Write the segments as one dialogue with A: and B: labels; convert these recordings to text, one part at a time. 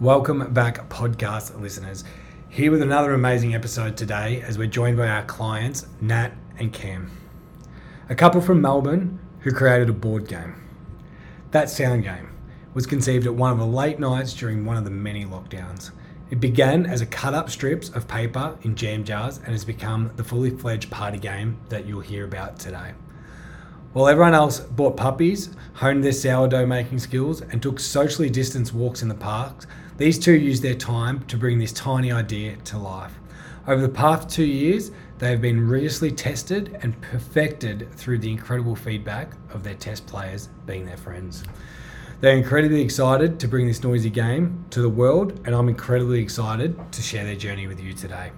A: Welcome back, podcast listeners. Here with another amazing episode today as we're joined by our clients, Nat and Cam. A couple from Melbourne who created a board game. That sound game was conceived at one of the late nights during one of the many lockdowns. It began as a cut up strips of paper in jam jars and has become the fully fledged party game that you'll hear about today. While everyone else bought puppies, honed their sourdough making skills, and took socially distanced walks in the parks, these two used their time to bring this tiny idea to life. Over the past two years, they have been rigorously tested and perfected through the incredible feedback of their test players being their friends. They're incredibly excited to bring this noisy game to the world, and I'm incredibly excited to share their journey with you today.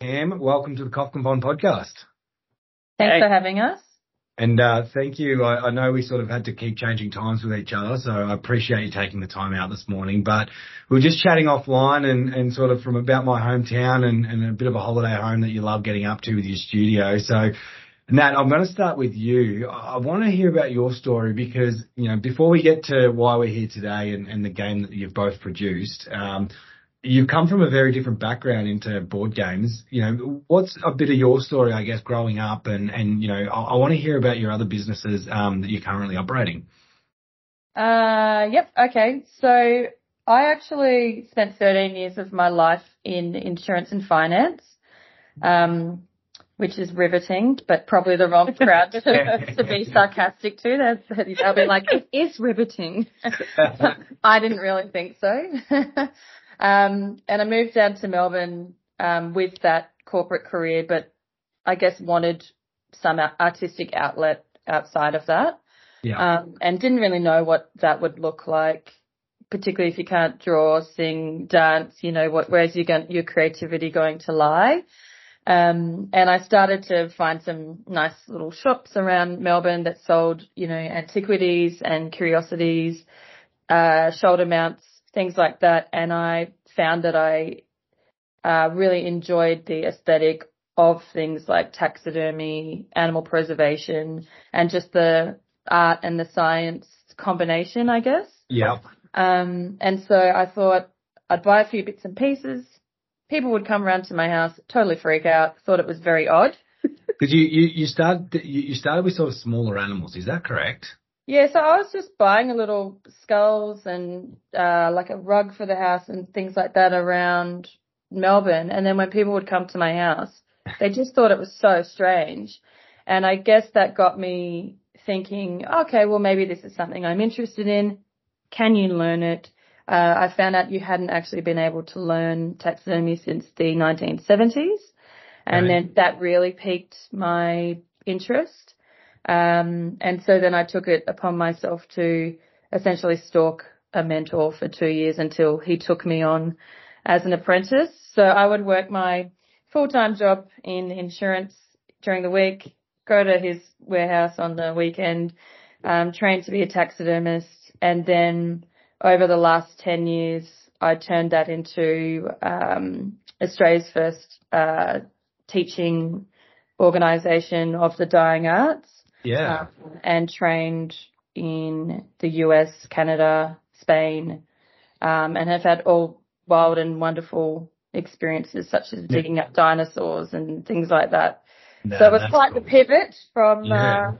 A: Cam, welcome to the Cough Bond podcast.
B: Thanks
C: Hey.
B: for having us.
A: And uh, thank you. I, I know we sort of had to keep changing times with each other, so I appreciate you taking the time out this morning. But we were just chatting offline and, and sort of from about my hometown and, and a bit of a holiday home that you love getting up to with your studio. So, Nat, I'm going to start with you. I want to hear about your story because, you know, before we get to why we're here today and, and the game that you've both produced, um, you've come from a very different background into board games. You know, what's a bit of your story, I guess, growing up and, and, you know, I, I want to hear about your other businesses, um, that you're currently operating.
B: Uh, yep. Okay. So I actually spent 13 years of my life in insurance and finance, um, which is riveting, but probably the wrong crowd to, to be sarcastic to. That's, they'll be like, it is riveting. I didn't really think so. Um, and I moved down to Melbourne, um, with that corporate career, but I guess wanted some artistic outlet outside of that.
A: Yeah.
B: um, and didn't really know what that would look like, particularly if you can't draw, sing, dance. You know, what where's your your creativity going to lie? Um, and I started to find some nice little shops around Melbourne that sold, you know, antiquities and curiosities, uh, shoulder mounts, things like that. And I found that I uh, really enjoyed the aesthetic of things like taxidermy, animal preservation, and just the art and the science combination, I guess.
A: yeah.
B: Um, and so I thought I'd buy a few bits and pieces. People would come around to my house, totally freak out, thought it was very odd.
A: Because you, you, you started, you you started with sort of smaller animals. Is that correct?
B: Yeah, so I was just buying a little skulls and uh like a rug for the house and things like that around Melbourne. And then when people would come to my house, they just thought it was so strange. And I guess that got me thinking, okay, well maybe this is something I'm interested in. Can you learn it? Uh, I found out you hadn't actually been able to learn taxidermy since the 1970s. And
A: Right.
B: then that really piqued my interest. Um, and so then I took it upon myself to essentially stalk a mentor for two years until he took me on as an apprentice. So I would work my full-time job in insurance during the week, go to his warehouse on the weekend, um, train to be a taxidermist. And then over the last 10 years, I turned that into, um, Australia's first, uh, teaching organization of the dying arts
A: Yeah.
B: um, and trained in the US, Canada, Spain, um, and have had all wild and wonderful experiences such as digging up dinosaurs and things like that.
A: No,
B: so it was quite the pivot from
A: Yeah.
B: uh,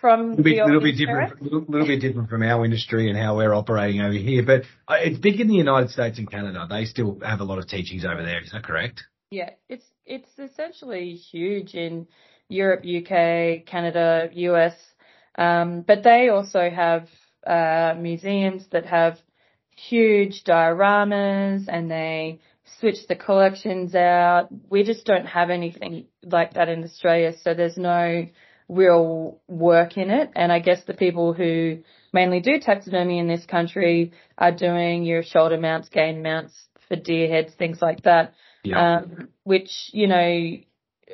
B: from
A: A little bit, little bit different, little, little bit different from our industry and how we're operating over here. But uh, it's big in the United States and Canada. They still have a lot of teachings over there. Is that correct?
B: Yeah, it's it's essentially huge in Europe, UK, Canada, US, um, but they also have uh, museums that have huge dioramas and they switch the collections out. We just don't have anything like that in Australia, so there's no real work in it. And I guess the people who mainly do taxidermy in this country are doing your shoulder mounts, game mounts for deer heads, things like that
A: Yeah.
B: um, which, you know,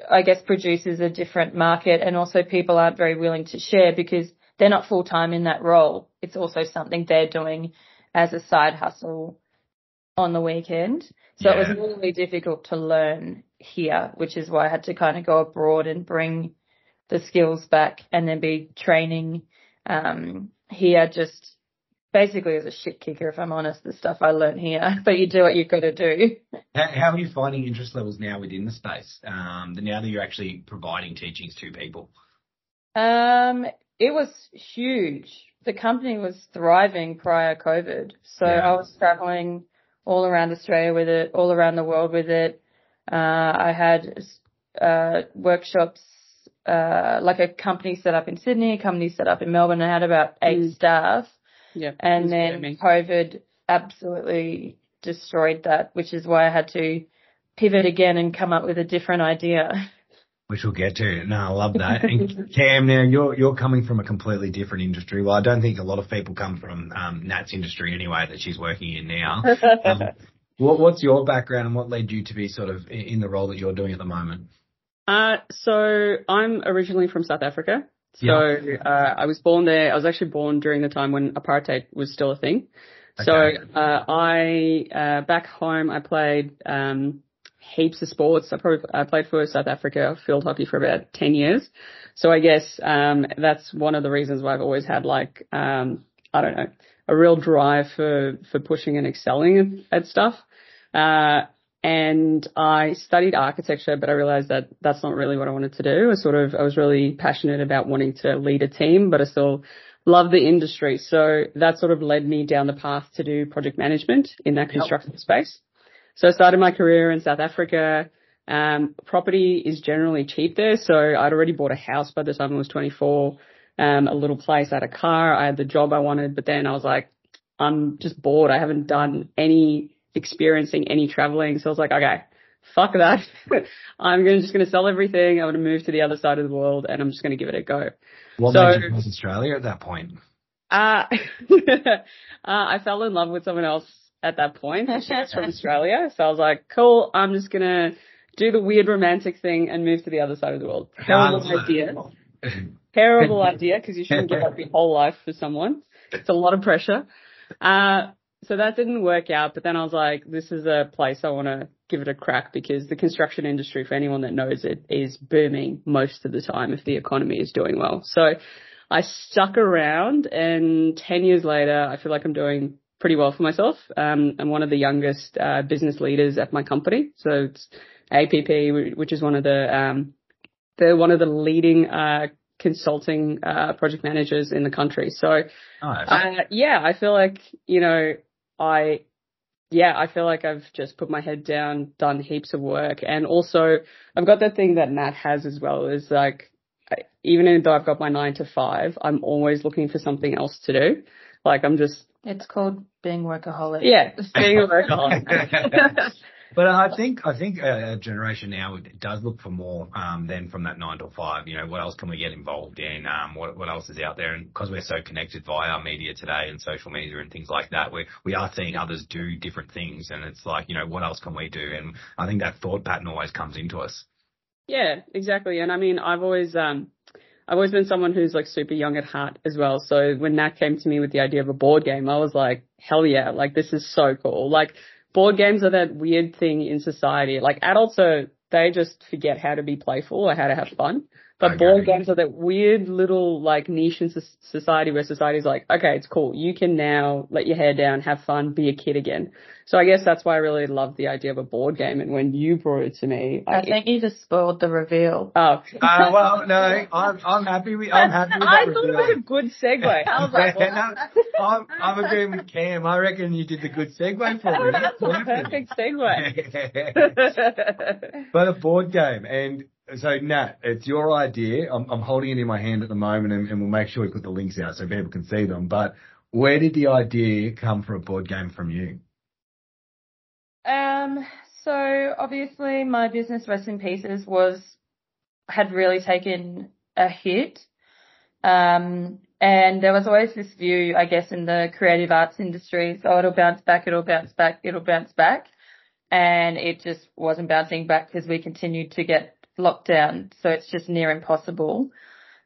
B: I guess produces a different market and also people aren't very willing to share because they're not full time in that role. It's also something they're doing as a side hustle on the weekend. So it was really difficult to learn here, which is why I had to kind of go abroad and bring the skills back and then be training um, here just basically as a shit kicker, if I'm honest, the stuff I learned here. But you do what you've got to do.
A: How, how are you finding interest levels now within the space? Um, now that you're actually providing teachings to people.
B: Um, it was huge. The company was thriving prior COVID, so yeah. I was traveling all around Australia with it, all around the world with it. Uh, I had uh, workshops, uh, like a company set up in Sydney, a company set up in Melbourne. I had about eight mm. staff
C: yeah.
B: And then COVID absolutely destroyed that, which is why I had to pivot again and come up with a different idea.
A: Which we'll get to. No, I love that. And Cam, now you're you're coming from a completely different industry. Well, I don't think a lot of people come from um, Nat's industry anyway that she's working in now. Um, what, what's your background and what led you to be sort of in the role that you're doing at the moment?
C: Uh, so I'm originally from South Africa. So yeah. uh, I was born there. I was actually born during the time when apartheid was still a thing. Okay. So uh, I uh, back home I played um, heaps of sports. I probably I played for South Africa field hockey for about ten years. So I guess um, that's one of the reasons why I've always had like um, I don't know a real drive for for pushing and excelling at stuff. Uh, and I studied architecture, but I realized that that's not really what I wanted to do. I sort of, I was really passionate about wanting to lead a team, but I still love the industry. So that sort of led me down the path to do project management in that construction yep. space. So I started my career in South Africa. Um, property is generally cheap there. So I'd already bought a house by the time I was 24, um, a little place, I had a car, I had the job I wanted, but then I was like, I'm just bored. I haven't done any experiencing any traveling. So I was like, okay, fuck that. I'm gonna, just going to sell everything. I'm going to move to the other side of the world and I'm just going to give it a go.
A: What so, made you choose Australia at that point?
C: Uh, uh, I fell in love with someone else at that point. She's from Australia. So I was like, cool, I'm just going to do the weird romantic thing and move to the other side of the world. Terrible idea. Terrible idea because you shouldn't give up your whole life for someone. It's a lot of pressure. Uh, so that didn't work out, but then I was like, this is a place I want to give it a crack because the construction industry, for anyone that knows it, is booming most of the time if the economy is doing well. So I stuck around and 10 years later, I feel like I'm doing pretty well for myself. Um, I'm one of the youngest uh, business leaders at my company. So it's APP, which is one of the, um, they're one of the leading, uh, consulting, uh, project managers in the country. So, nice. uh, yeah, I feel like, you know, I, yeah, I feel like I've just put my head down, done heaps of work. And also I've got that thing that Nat has as well is like, even though I've got my nine to five, I'm always looking for something else to do. Like I'm just.
B: It's called being workaholic.
C: Yeah, being a workaholic.
A: But I think I think a, generation now does look for more um, than from that nine to five. You know, what else can we get involved in? Um, what what else is out there? And because we're so connected via media today and social media and things like that, we we are seeing others do different things, and it's like you know, what else can we do? And I think that thought pattern always comes into us.
C: Yeah, exactly. And I mean, I've always um, I've always been someone who's like super young at heart as well. So when Nat came to me with the idea of a board game, I was like, hell yeah, like this is so cool. Like board games are that weird thing in society. Like adults are, they just forget how to be playful or how to have fun. But board games are that weird little like niche in society where society's like, okay, it's cool. You can now let your hair down, have fun, be a kid again. So I guess that's why I really love the idea of a board game. And when you brought it to me,
B: I, I think you just spoiled the reveal.
C: Oh,
A: uh, well, no, I'm I'm happy with I'm happy with I
C: thought it was a good segue. I was like, well,
A: I'm I'm agreeing with Cam. I reckon you did the good segue for me.
C: That's a perfect segue.
A: but a board game and so Nat, it's your idea. I'm, I'm holding it in my hand at the moment, and, and, we'll make sure we put the links out so people can see them. But where did the idea come for a board game from you?
B: Um. So obviously, my business Rest in Pieces was had really taken a hit. Um, and there was always this view, I guess, in the creative arts industry, so it'll bounce back, it'll bounce back, it'll bounce back. And it just wasn't bouncing back because we continued to get lockdown, so it's just near impossible.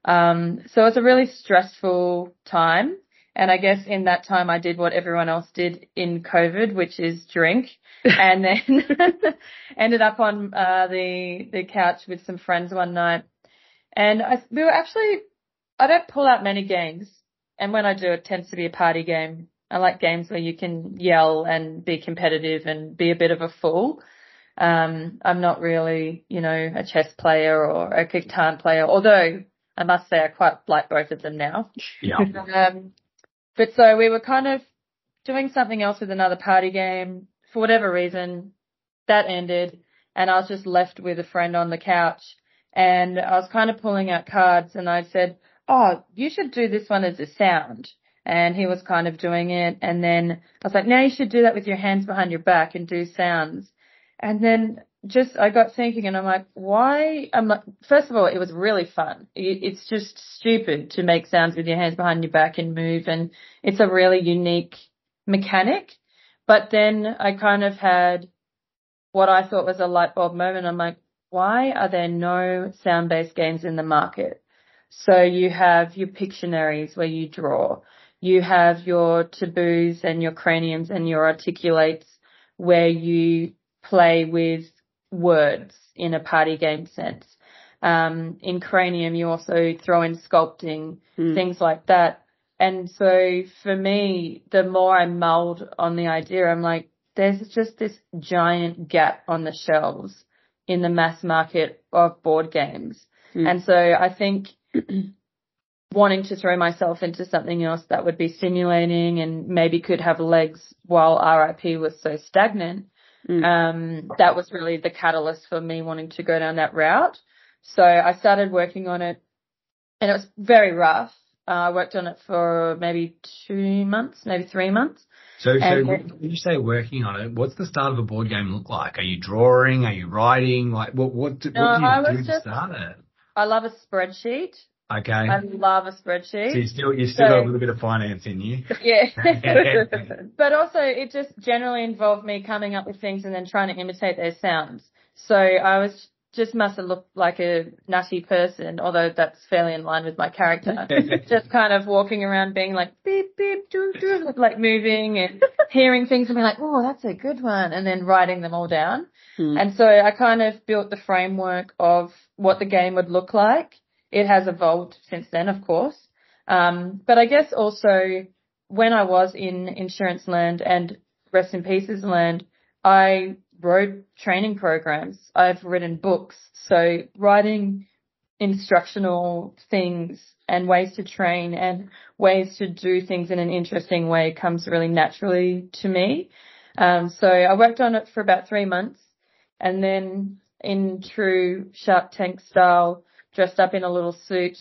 B: Um, so it's a really stressful time. And I guess in that time I did what everyone else did in COVID, which is drink, and then ended up on uh, the the couch with some friends one night, And I, we were actually, I don't pull out many games. And when I do, it tends to be a party game. I like games where you can yell and be competitive and be a bit of a fool. Um, I'm not really, you know, a chess player or a Catan player, although I must say I quite like both of them now.
A: Yeah.
B: Um, but so we were kind of doing something else with another party game. For whatever reason, that ended and I was just left with a friend on the couch and I was kind of pulling out cards and I said, Oh, you should do this one as a sound. And he was kind of doing it. And then I was like, now you should do that with your hands behind your back and do sounds. And then just, I got thinking and I'm like, why? I'm like, first of all, it was really fun. It's just stupid to make sounds with your hands behind your back and move. And it's a really unique mechanic. But then I kind of had what I thought was a light bulb moment. I'm like, why are there no sound based games in the market? So you have your Pictionaries where you draw. You have your taboos and your craniums and your articulates where you play with words in a party game sense. Um, in cranium, you also throw in sculpting, mm. things like that. And so for me, the more I mulled on the idea, I'm like, there's just this giant gap on the shelves in the mass market of board games. Mm. And so I think wanting to throw myself into something else that would be stimulating and maybe could have legs while RIP was so stagnant, mm. um, that was really the catalyst for me wanting to go down that route. So I started working on it and it was very rough. Uh, I worked on it for maybe two months, maybe three months.
A: So, so when you say working on it, what's the start of a board game look like? Are you drawing? Are you writing? Like, what what
B: no,
A: what do you
B: do
A: to start it?
B: I love a spreadsheet.
A: Okay.
B: I love a spreadsheet.
A: So you still you still so, got a little bit of finance in you.
B: Yeah. but also it just generally involved me coming up with things and then trying to imitate their sounds. So I was just must have looked like a nutty person, although that's fairly in line with my character. just kind of walking around being like beep beep doo doo like moving and hearing things and being like, Oh, that's a good one and then writing them all down. Hmm. And so I kind of built the framework of what the game would look like it has evolved since then, of course. Um, but I guess also when I was in insurance land and rest in pieces land, I wrote training programs. I've written books. So writing instructional things and ways to train and ways to do things in an interesting way comes really naturally to me. Um, so I worked on it for about three months and then in true Shark Tank style, dressed up in a little suit,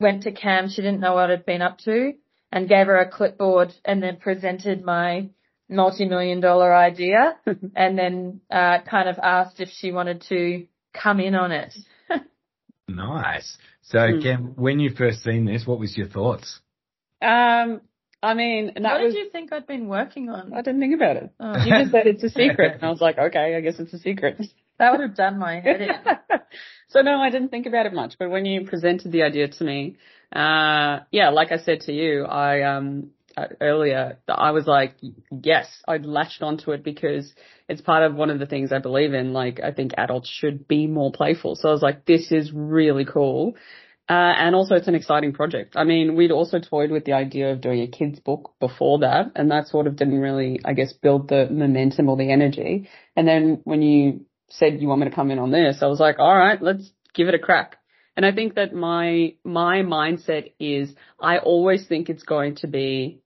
B: went to Cam. She didn't know what I'd been up to and gave her a clipboard and then presented my multi-million dollar idea and then uh, kind of asked if she wanted to come in on it.
A: nice. So, mm. Cam, when you first seen this, what was your thoughts?
C: Um, I mean,
B: what
C: was,
B: did you think I'd been working on?
C: I didn't think about it. Oh. You just said it's a secret, and I was like, okay, I guess it's a secret.
B: That would have done my head in.
C: so no, I didn't think about it much. But when you presented the idea to me, uh, yeah, like I said to you, I um uh, earlier, I was like, yes, I'd latched onto it because it's part of one of the things I believe in. Like, I think adults should be more playful. So I was like, this is really cool. Uh, and also it's an exciting project. I mean, we'd also toyed with the idea of doing a kids book before that, and that sort of didn't really, I guess, build the momentum or the energy. And then when you said you want me to come in on this, I was like, all right, let's give it a crack. And I think that my, my mindset is I always think it's going to be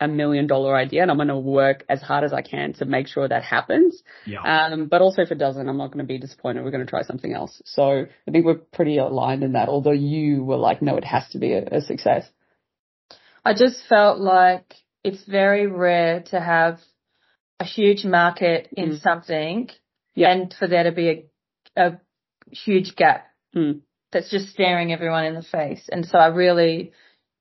C: a million dollar idea and I'm going to work as hard as I can to make sure that happens.
A: Yeah.
C: Um, but also if it doesn't, I'm not going to be disappointed. We're going to try something else. So I think we're pretty aligned in that, although you were like, no, it has to be a, a success.
B: I just felt like it's very rare to have a huge market in mm. something yeah. and for there to be a, a huge gap
C: mm.
B: that's just staring everyone in the face. And so I really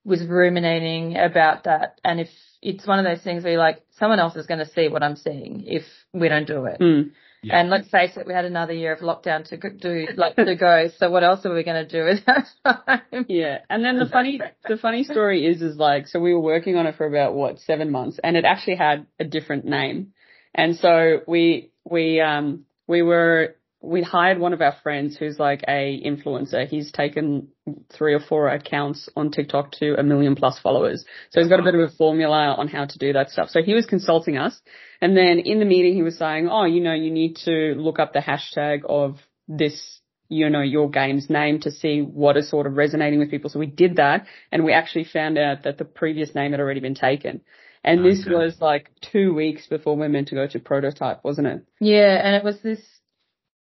B: was ruminating about that. And if it's one of those things where you're like, someone else is going to see what I'm seeing if we don't do it.
C: Mm.
B: Yeah. And let's face it, we had another year of lockdown to do, like, to go. So what else are we going to do with that time?
C: Yeah. And then the funny, the funny story is, is like, so we were working on it for about what, seven months and it actually had a different name. And so we, we, um, we were we hired one of our friends who's like a influencer. He's taken three or four accounts on TikTok to a million plus followers. So he's got a bit of a formula on how to do that stuff. So he was consulting us. And then in the meeting, he was saying, Oh, you know, you need to look up the hashtag of this you know, your game's name to see what is sort of resonating with people. So we did that and we actually found out that the previous name had already been taken. And okay. this was like two weeks before we are meant to go to prototype, wasn't it?
B: Yeah, and it was this.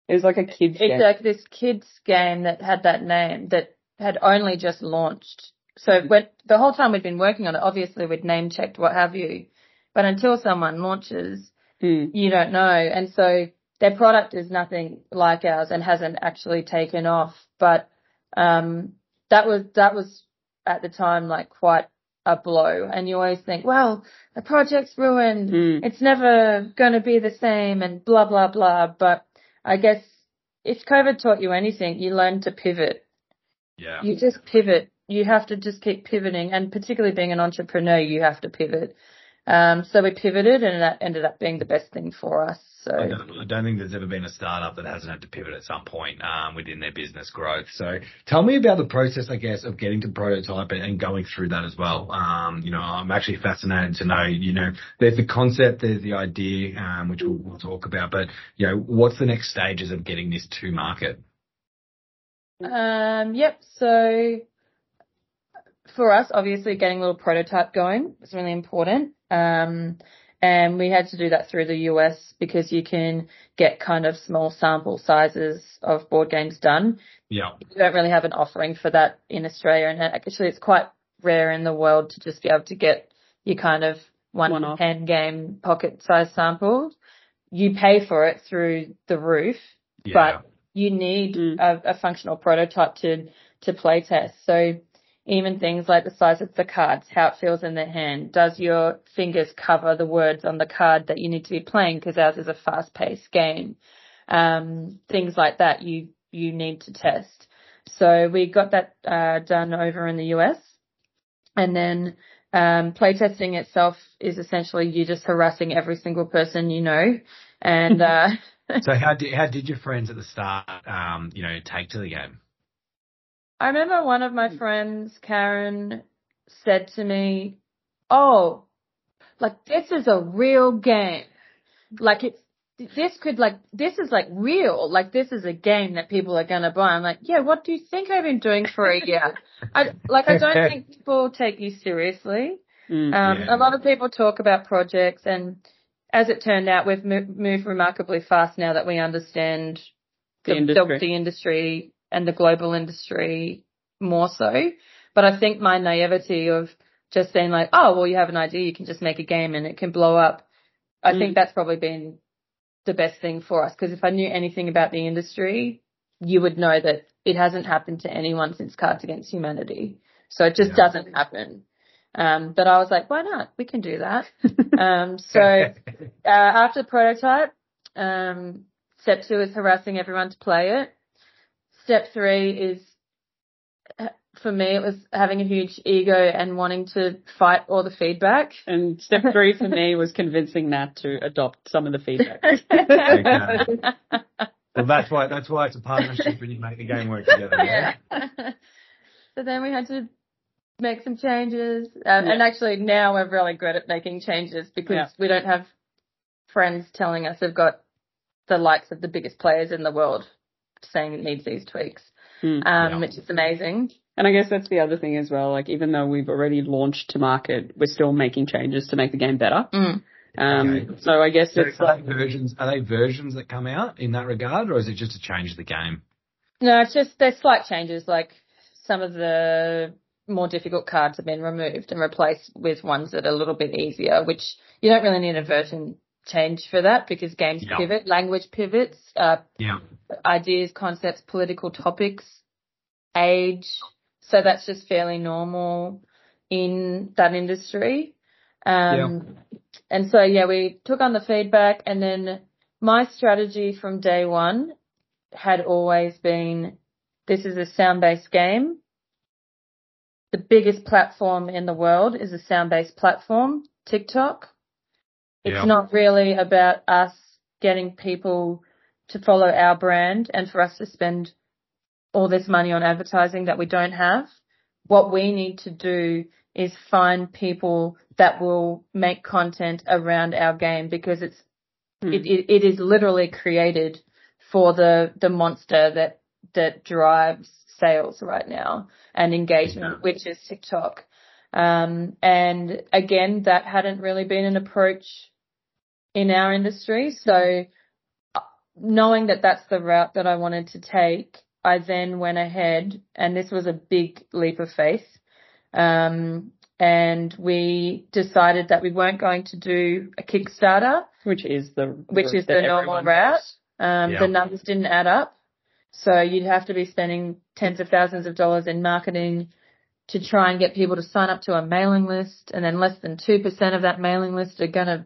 C: It was like a kids.
B: It's game. like this kids game that had that name that had only just launched. So when the whole time we'd been working on it, obviously we'd name checked what have you, but until someone launches,
C: mm.
B: you don't know. And so their product is nothing like ours and hasn't actually taken off. But um, that was that was at the time like quite a blow. And you always think, well, the project's ruined.
C: Mm.
B: It's never going to be the same and blah, blah, blah. But I guess if COVID taught you anything, you learn to pivot.
A: Yeah.
B: You just pivot. You have to just keep pivoting. And particularly being an entrepreneur, you have to pivot. Um, so we pivoted and that ended up being the best thing for us. So
A: I don't, I don't think there's ever been a startup that hasn't had to pivot at some point um, within their business growth. So tell me about the process, I guess, of getting to prototype and, and going through that as well. Um, you know, I'm actually fascinated to know, you know, there's the concept, there's the idea, um, which we'll, we'll talk about, but you know, what's the next stages of getting this to market?
B: Um, yep. So for us, obviously getting a little prototype going is really important. Um, and we had to do that through the US because you can get kind of small sample sizes of board games done.
A: Yeah.
B: You don't really have an offering for that in Australia. And actually it's quite rare in the world to just be able to get your kind of one, one ten game pocket size sample. You pay for it through the roof, yeah. but you need mm. a, a functional prototype to, to play test. So even things like the size of the cards, how it feels in the hand. Does your fingers cover the words on the card that you need to be playing? Because ours is a fast paced game. Um, things like that you, you need to test. So we got that, uh, done over in the US. And then, um, playtesting itself is essentially you just harassing every single person you know. And, uh,
A: so how did, how did your friends at the start, um, you know, take to the game?
B: I remember one of my friends, Karen, said to me, "Oh, like this is a real game. Like it's this could like this is like real. Like this is a game that people are gonna buy." I'm like, "Yeah, what do you think I've been doing for a year?" I like I don't think people take you seriously.
C: Mm,
B: um,
A: yeah.
B: A lot of people talk about projects, and as it turned out, we've moved remarkably fast now that we understand
C: the, the industry.
B: The, the industry and the global industry more so. But I think my naivety of just saying like, oh, well, you have an idea, you can just make a game and it can blow up. I mm. think that's probably been the best thing for us because if I knew anything about the industry, you would know that it hasn't happened to anyone since Cards Against Humanity. So it just yeah. doesn't happen. Um, but I was like, why not? We can do that. um, so, uh, after the prototype, um, step two is harassing everyone to play it. Step three is for me, it was having a huge ego and wanting to fight all the feedback.
C: And step three for me was convincing Nat to adopt some of the feedback.
A: well, that's why that's why it's a partnership when you make the game work together.
B: Yeah. so then we had to make some changes, um, yeah. and actually now we're really good at making changes because yeah. we don't have friends telling us we've got the likes of the biggest players in the world saying it needs these tweaks,
C: mm,
B: um, yeah. which is amazing.
C: And I guess that's the other thing as well. Like even though we've already launched to market, we're still making changes to make the game better.
B: Mm.
C: Um, okay. so I guess
A: so
C: it's
A: are like versions. Are they versions that come out in that regard, or is it just a change of the game?
B: No, it's just there's slight changes. Like some of the more difficult cards have been removed and replaced with ones that are a little bit easier, which you don't really need a version change for that because games yep. pivot, language pivots, uh,
A: yeah.
B: Ideas, concepts, political topics, age. So that's just fairly normal in that industry. Um, and so yeah, we took on the feedback and then my strategy from day one had always been this is a sound based game. The biggest platform in the world is a sound based platform, TikTok. It's not really about us getting people to follow our brand and for us to spend all this money on advertising that we don't have. What we need to do is find people that will make content around our game because it's mm. it, it, it is literally created for the the monster that that drives sales right now and engagement, yeah. which is TikTok. Um, and again, that hadn't really been an approach in our industry. So knowing that that's the route that I wanted to take, I then went ahead and this was a big leap of faith. Um, and we decided that we weren't going to do a Kickstarter,
C: which is the
B: which is the normal route. Um, yeah. The numbers didn't add up, so you'd have to be spending tens of thousands of dollars in marketing to try and get people to sign up to a mailing list, and then less than two percent of that mailing list are going to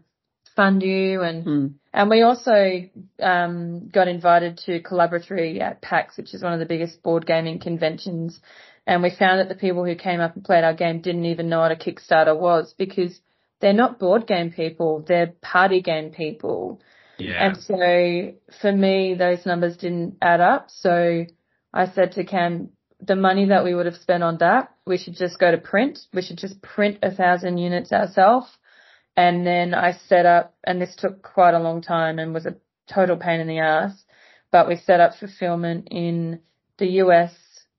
B: fund you, and
C: mm.
B: And we also um, got invited to Collaboratory at PAX, which is one of the biggest board gaming conventions and we found that the people who came up and played our game didn't even know what a Kickstarter was because they're not board game people, they're party game people.
A: Yeah.
B: And so for me, those numbers didn't add up. So I said to Cam, the money that we would have spent on that, we should just go to print. We should just print a thousand units ourselves. And then I set up, and this took quite a long time and was a total pain in the ass, but we set up fulfillment in the US,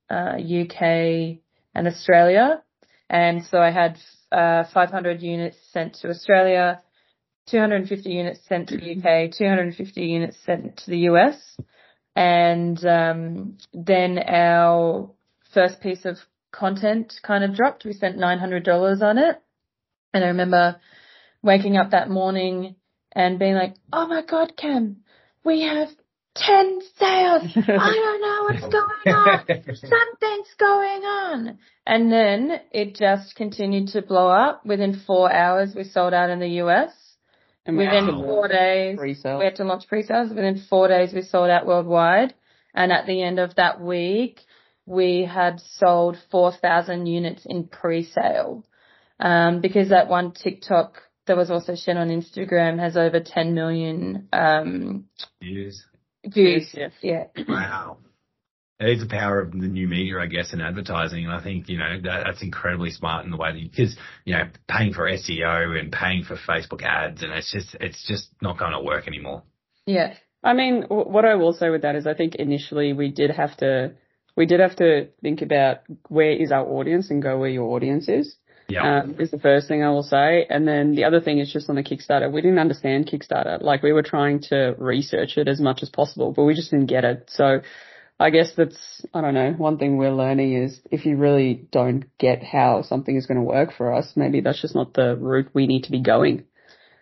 B: uh, UK and Australia. And so I had uh, 500 units sent to Australia, 250 units sent to the UK, 250 units sent to the US. And um, then our first piece of content kind of dropped. We spent $900 on it. And I remember waking up that morning and being like, oh my God, Cam, we have 10 sales. I don't know what's going on. Something's going on. And then it just continued to blow up. Within four hours, we sold out in the US. And within four days, pre-sales. we had to launch pre-sales. Within four days, we sold out worldwide. And at the end of that week, we had sold 4,000 units in pre-sale. Um, because that one TikTok that was also shared on Instagram has over 10 million um,
A: views.
B: Views, yes, yeah.
A: Wow. It is the power of the new media, I guess, and advertising. And I think, you know, that, that's incredibly smart in the way that you, because, you know, paying for SEO and paying for Facebook ads and it's just, it's just not going to work anymore.
B: Yeah.
C: I mean, what I will say with that is I think initially we did have to, we did have to think about where is our audience and go where your audience is.
A: Yeah. Um,
C: is the first thing I will say. And then the other thing is just on the Kickstarter. We didn't understand Kickstarter. Like we were trying to research it as much as possible, but we just didn't get it. So I guess that's, I don't know, one thing we're learning is if you really don't get how something is going to work for us, maybe that's just not the route we need to be going.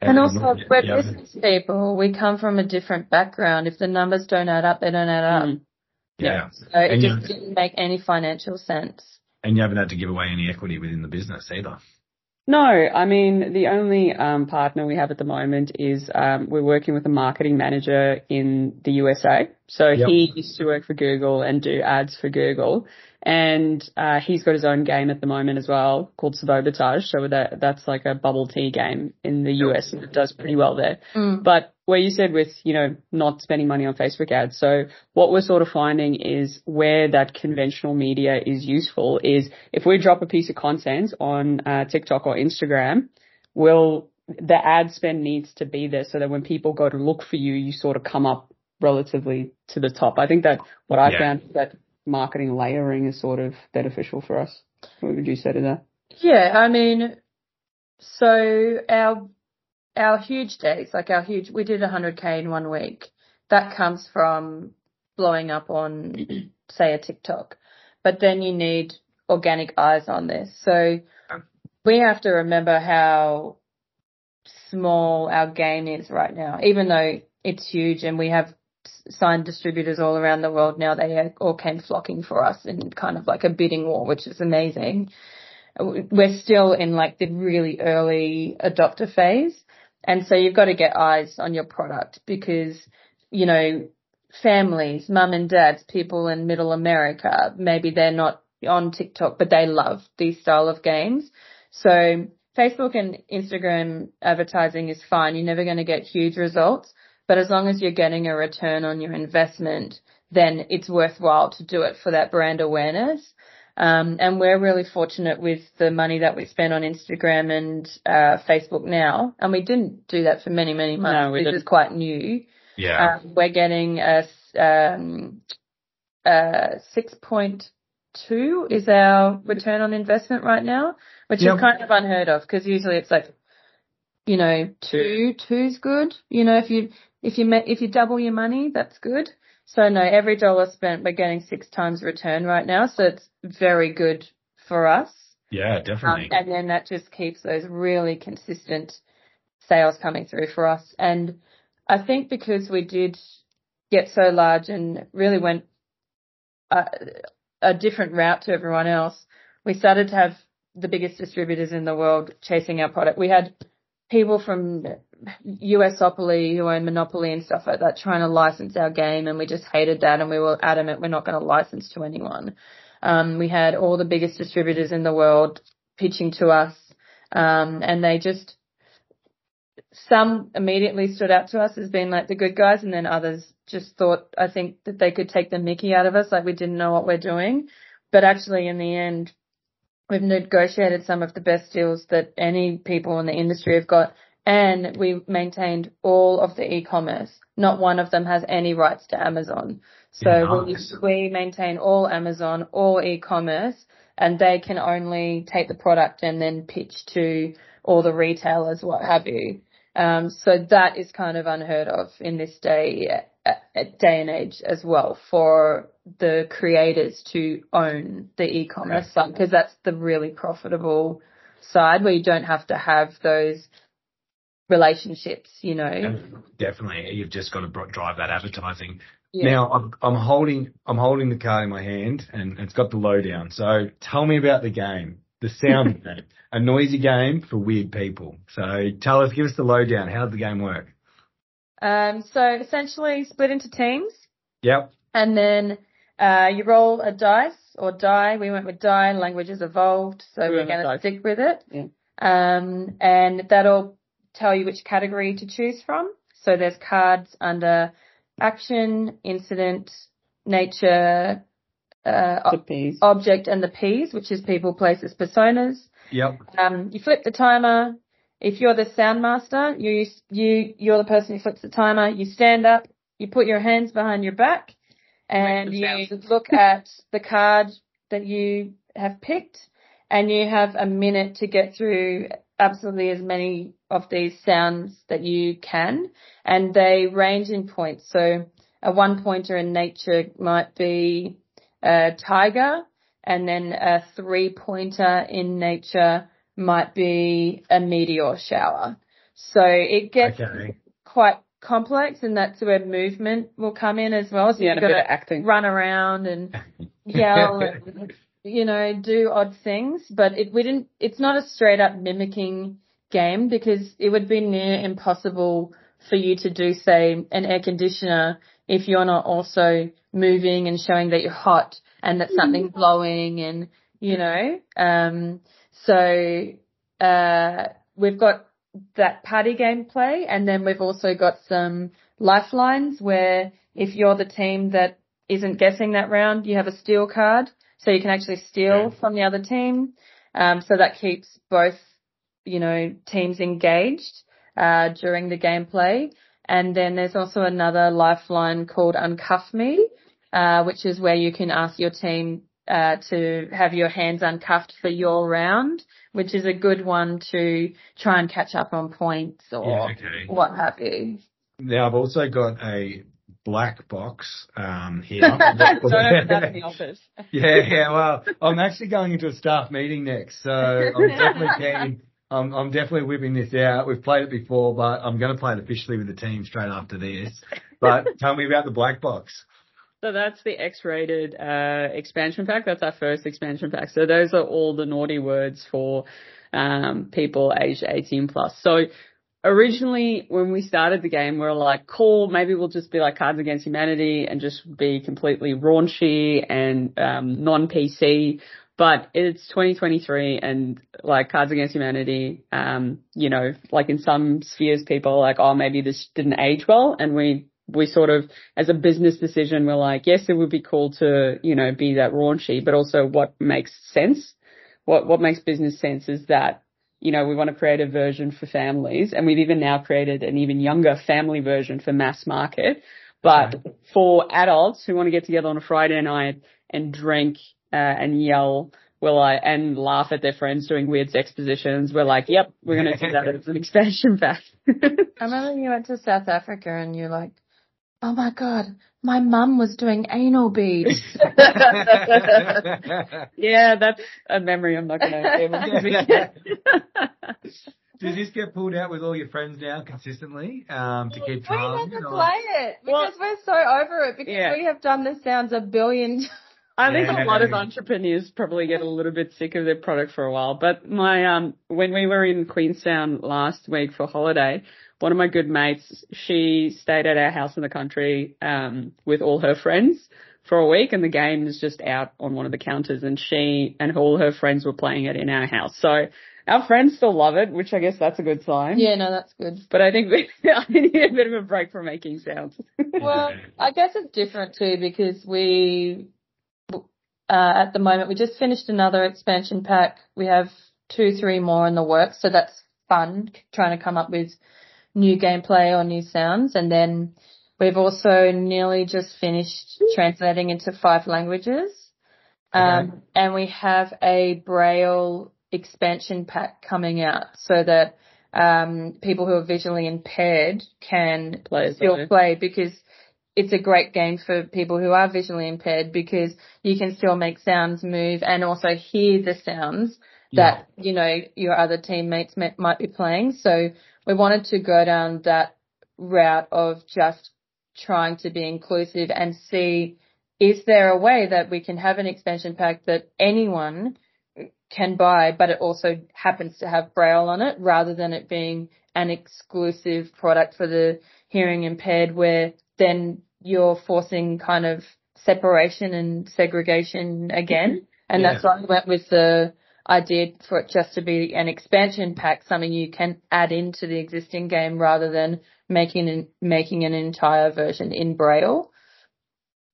B: And also, we're yeah. business people. We come from a different background. If the numbers don't add up, they don't add up.
A: Mm. Yeah. So
B: it and just didn't make any financial sense.
A: And you haven't had to give away any equity within the business either.
C: No, I mean, the only um, partner we have at the moment is um, we're working with a marketing manager in the USA. So yep. he used to work for Google and do ads for Google. And uh, he's got his own game at the moment as well called Sabotage. So that that's like a bubble tea game in the US and it does pretty well there.
B: Mm.
C: But where you said with, you know, not spending money on Facebook ads. So what we're sort of finding is where that conventional media is useful is if we drop a piece of content on uh, TikTok or Instagram, we'll, the ad spend needs to be there so that when people go to look for you, you sort of come up relatively to the top. I think that what I yeah. found that marketing layering is sort of beneficial for us. What would you say to that?
B: Yeah, I mean, so our our huge days, like our huge, we did 100k in one week. That comes from blowing up on, say, a TikTok. But then you need organic eyes on this. So we have to remember how small our game is right now, even though it's huge and we have signed distributors all around the world now. They all came flocking for us in kind of like a bidding war, which is amazing. We're still in like the really early adopter phase. And so you've got to get eyes on your product because, you know, families, mum and dads, people in middle America, maybe they're not on TikTok, but they love these style of games. So Facebook and Instagram advertising is fine. You're never going to get huge results, But as long as you're getting a return on your investment, then it's worthwhile to do it for that brand awareness. Um, and we're really fortunate with the money that we spend on Instagram and uh, Facebook now. And we didn't do that for many, many months. No, we this didn't. is quite new.
A: Yeah.
B: Um, we're getting a um, uh, 6.2 is our return on investment right now, which yep. is kind of unheard of because usually it's like, you know, two, two's good. You know, if you, if you, if you double your money, that's good. So no, every dollar spent, we're getting six times return right now. So it's very good for us.
A: Yeah, definitely.
B: Um, and then that just keeps those really consistent sales coming through for us. And I think because we did get so large and really went a, a different route to everyone else, we started to have the biggest distributors in the world chasing our product. We had people from USopoly who own Monopoly and stuff like that trying to license our game and we just hated that and we were adamant we're not going to license to anyone. Um, we had all the biggest distributors in the world pitching to us um, and they just some immediately stood out to us as being like the good guys and then others just thought I think that they could take the mickey out of us like we didn't know what we're doing. But actually in the end we've negotiated some of the best deals that any people in the industry have got and we've maintained all of the e-commerce. Not one of them has any rights to Amazon. So nice. we, we maintain all Amazon, all e-commerce, and they can only take the product and then pitch to all the retailers, what have you. Um, so that is kind of unheard of in this day, uh, day and age as well for the creators to own the e-commerce side because that's the really profitable side where you don't have to have those relationships, you know.
A: Definitely, you've just got to drive that advertising. Yeah. Now I'm, I'm holding I'm holding the card in my hand and it's got the lowdown. So tell me about the game, the sound game, a noisy game for weird people. So tell us, give us the lowdown. How does the game work?
B: Um, so essentially split into teams.
A: Yep.
B: And then uh, you roll a dice or die. We went with die. Languages evolved, so we are going to stick with it.
C: Yeah.
B: Um, and that'll tell you which category to choose from. So there's cards under action, incident, nature, uh, object, and the P's, which is people, places, personas.
A: Yep.
B: Um, you flip the timer. If you're the sound master, you you you're the person who flips the timer. You stand up. You put your hands behind your back, and you look at the card that you have picked, and you have a minute to get through absolutely as many of these sounds that you can, and they range in points. So a one pointer in nature might be a tiger, and then a three pointer in nature might be a meteor shower. So it gets okay. quite complex and that's where movement will come in as well. So
C: yeah, you've got to acting.
B: run around and yell and you know, do odd things, but it we didn't, it's not a straight up mimicking game because it would be near impossible for you to do, say, an air conditioner if you're not also moving and showing that you're hot and that something's mm-hmm. blowing and, you know, um, so, uh, we've got that party gameplay and then we've also got some lifelines where if you're the team that isn't guessing that round, you have a steal card so you can actually steal from the other team. Um, so that keeps both, you know, teams engaged uh, during the gameplay. And then there's also another lifeline called Uncuff Me, uh, which is where you can ask your team uh, to have your hands uncuffed for your round, which is a good one to try and catch up on points or yeah, okay. what have you.
A: Now I've also got a black box um, here.
C: Don't open that in the office.
A: yeah, yeah. Well, I'm actually going into a staff meeting next, so I'm definitely keen. I'm, I'm definitely whipping this out. We've played it before, but I'm going to play it officially with the team straight after this. But tell me about the black box.
C: So that's the X-rated uh, expansion pack. That's our first expansion pack. So those are all the naughty words for um, people aged 18 plus. So originally when we started the game, we were like, cool, maybe we'll just be like Cards Against Humanity and just be completely raunchy and um, non-PC. But it's 2023 and like Cards Against Humanity, um, you know, like in some spheres people are like, oh, maybe this didn't age well. And we, we sort of, as a business decision, we're like, yes, it would be cool to, you know, be that raunchy, but also what makes sense. What, what makes business sense is that, you know, we want to create a version for families and we've even now created an even younger family version for mass market. But for adults who want to get together on a Friday night and drink uh, and yell we're like, and laugh at their friends doing weird sex positions. We're like, yep, we're going to do that as an expansion pack.
B: I remember you went to South Africa and you're like, oh my God, my mum was doing anal beads.
C: yeah, that's a memory I'm not going to be able forget.
A: Does this get pulled out with all your friends now consistently um, to keep
B: We
A: trying?
B: never play it because we're so over it because
C: Yeah.
B: we have done the sounds a billion times.
C: I think
A: Yeah.
C: a lot of entrepreneurs probably get a little bit sick of their product for a while. But my um when we were in Queenstown last week for holiday, one of my good mates, she stayed at our house in the country um with all her friends for a week and the game is just out on one of the counters and she and all her friends were playing it in our house. So our friends still love it, which I guess that's a good sign.
B: Yeah, no, that's good.
C: But I think we, I need a bit of a break from making sounds.
B: Well, I guess it's different too because we, uh, at the moment, we just finished another expansion pack. We have two, three more in the works, so that's fun trying to come up with new gameplay or new sounds. And then we've also nearly just finished translating into five languages. Um, and we have a Braille expansion pack coming out so that um, people who are visually impaired can
C: Play
B: still play because it's a great game for people who are visually impaired because you can still make sounds move and also hear the sounds that, you know, your other teammates may, might be playing. So we wanted to go down that route of just trying to be inclusive and see is there a way that we can have an expansion pack that anyone can buy, but it also happens to have braille on it rather than it being an exclusive product for the hearing impaired where then you're forcing kind of separation and segregation again. And
A: Yeah.
B: that's why we went with the idea for it just to be an expansion pack, something you can add into the existing game rather than making an, making an entire version in braille.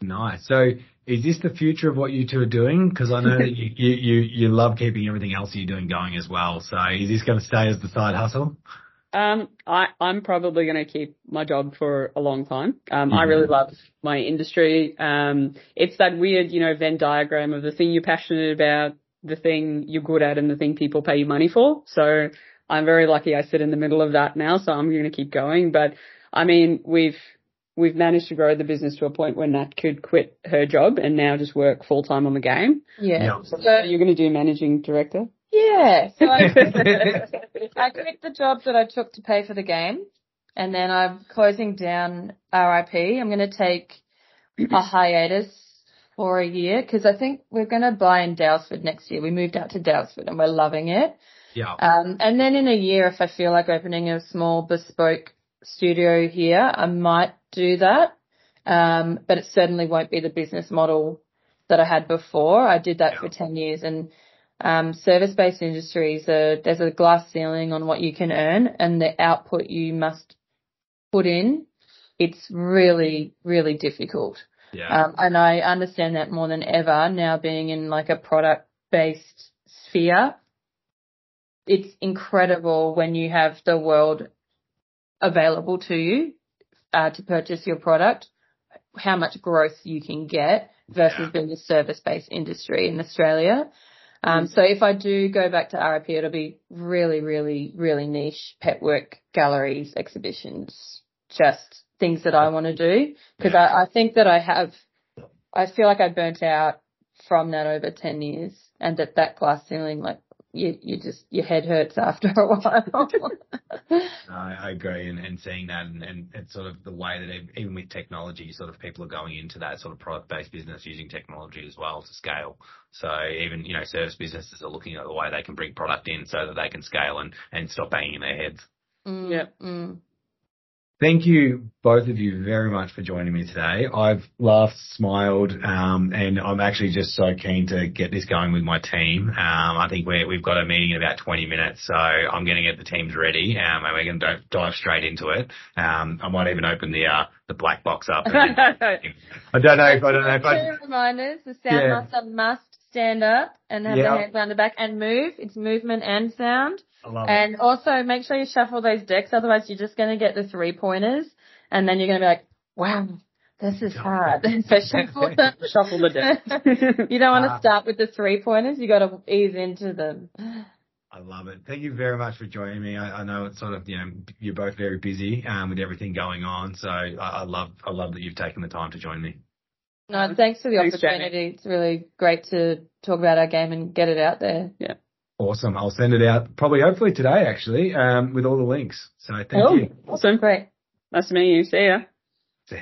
A: Nice. So is this the future of what you two are doing? Because I know that you, you, you, you love keeping everything else you're doing going as well. So is this going to stay as the side hustle?
C: Um, I, I'm probably going to keep my job for a long time. Um, I
A: Mhm.
C: really love my industry. Um, it's that weird, you know, Venn diagram of the thing you're passionate about, the thing you're good at, and the thing people pay you money for. So I'm very lucky I sit in the middle of that now. So I'm going to keep going. But I mean, we've we've managed to grow the business to a point where Nat could quit her job and now just work full time on the game.
B: Yeah.
A: Yeah.
C: So you're going to do managing director.
B: Yeah. So I, I quit the job that I took to pay for the game, and then I'm closing down RIP. I'm going to take a hiatus for a year because I think we're going to buy in Daylesford next year. We moved out to Daylesford and we're loving it.
A: Yeah.
B: Um, and then in a year, if I feel like opening a small bespoke studio here, I might do that. Um, but it certainly won't be the business model that I had before. I did that
A: Yeah.
B: for 10 years and, um, service-based industries, uh, there's a glass ceiling on what you can earn and the output you must put in. It's really, really difficult.
A: Yeah.
B: Um, and I understand that more than ever now being in like a product based sphere. It's incredible when you have the world available to you uh, to purchase your product, how much growth you can get versus
A: Yeah.
B: being a service based industry in Australia. Um, so if I do go back to RIP, it'll be really, really, really niche pet work galleries, exhibitions, just things that I want to do because
A: Yeah.
B: I, I think that I have, I feel like I burnt out from that over 10 years and that that glass ceiling, like you, you just, your head hurts after a while.
A: I, I agree, and, and seeing that, and, and it's sort of the way that even with technology, sort of people are going into that sort of product-based business using technology as well to scale. So even you know service businesses are looking at the way they can bring product in so that they can scale and and stop banging their heads.
B: Mm,
C: Yeah.
B: Mm.
A: Thank you, both of you, very much for joining me today. I've laughed, smiled, um, and I'm actually just so keen to get this going with my team. Um, I think we have got a meeting in about 20 minutes, so I'm going to get the teams ready, um, and we're going to dive straight into it. Um, I might even open the uh, the black box up. Then, I don't know if I don't know if I.
B: Two reminders: the sound yeah. must stand up and have yeah. the hands behind the back and move. It's movement and sound. And
A: it.
B: also make sure you shuffle those decks, otherwise you're just going to get the three pointers and then you're going to be like, wow, this is hard. so shuffle them.
C: Shuffle the deck.
B: you don't want to start with the three pointers. You got to ease into them.
A: I love it. Thank you very much for joining me. I, I know it's sort of you know you're both very busy um, with everything going on, so I, I, love I love that you've taken the time to join me.
B: No, thanks for the thanks, opportunity. Jamie. It's really great to talk about our game and get it out there.
C: Yeah.
A: Awesome. I'll send it out probably hopefully today actually, um, with all the links. So thank oh, you.
B: Awesome. Great.
C: Nice to meet you. See ya.
D: See ya.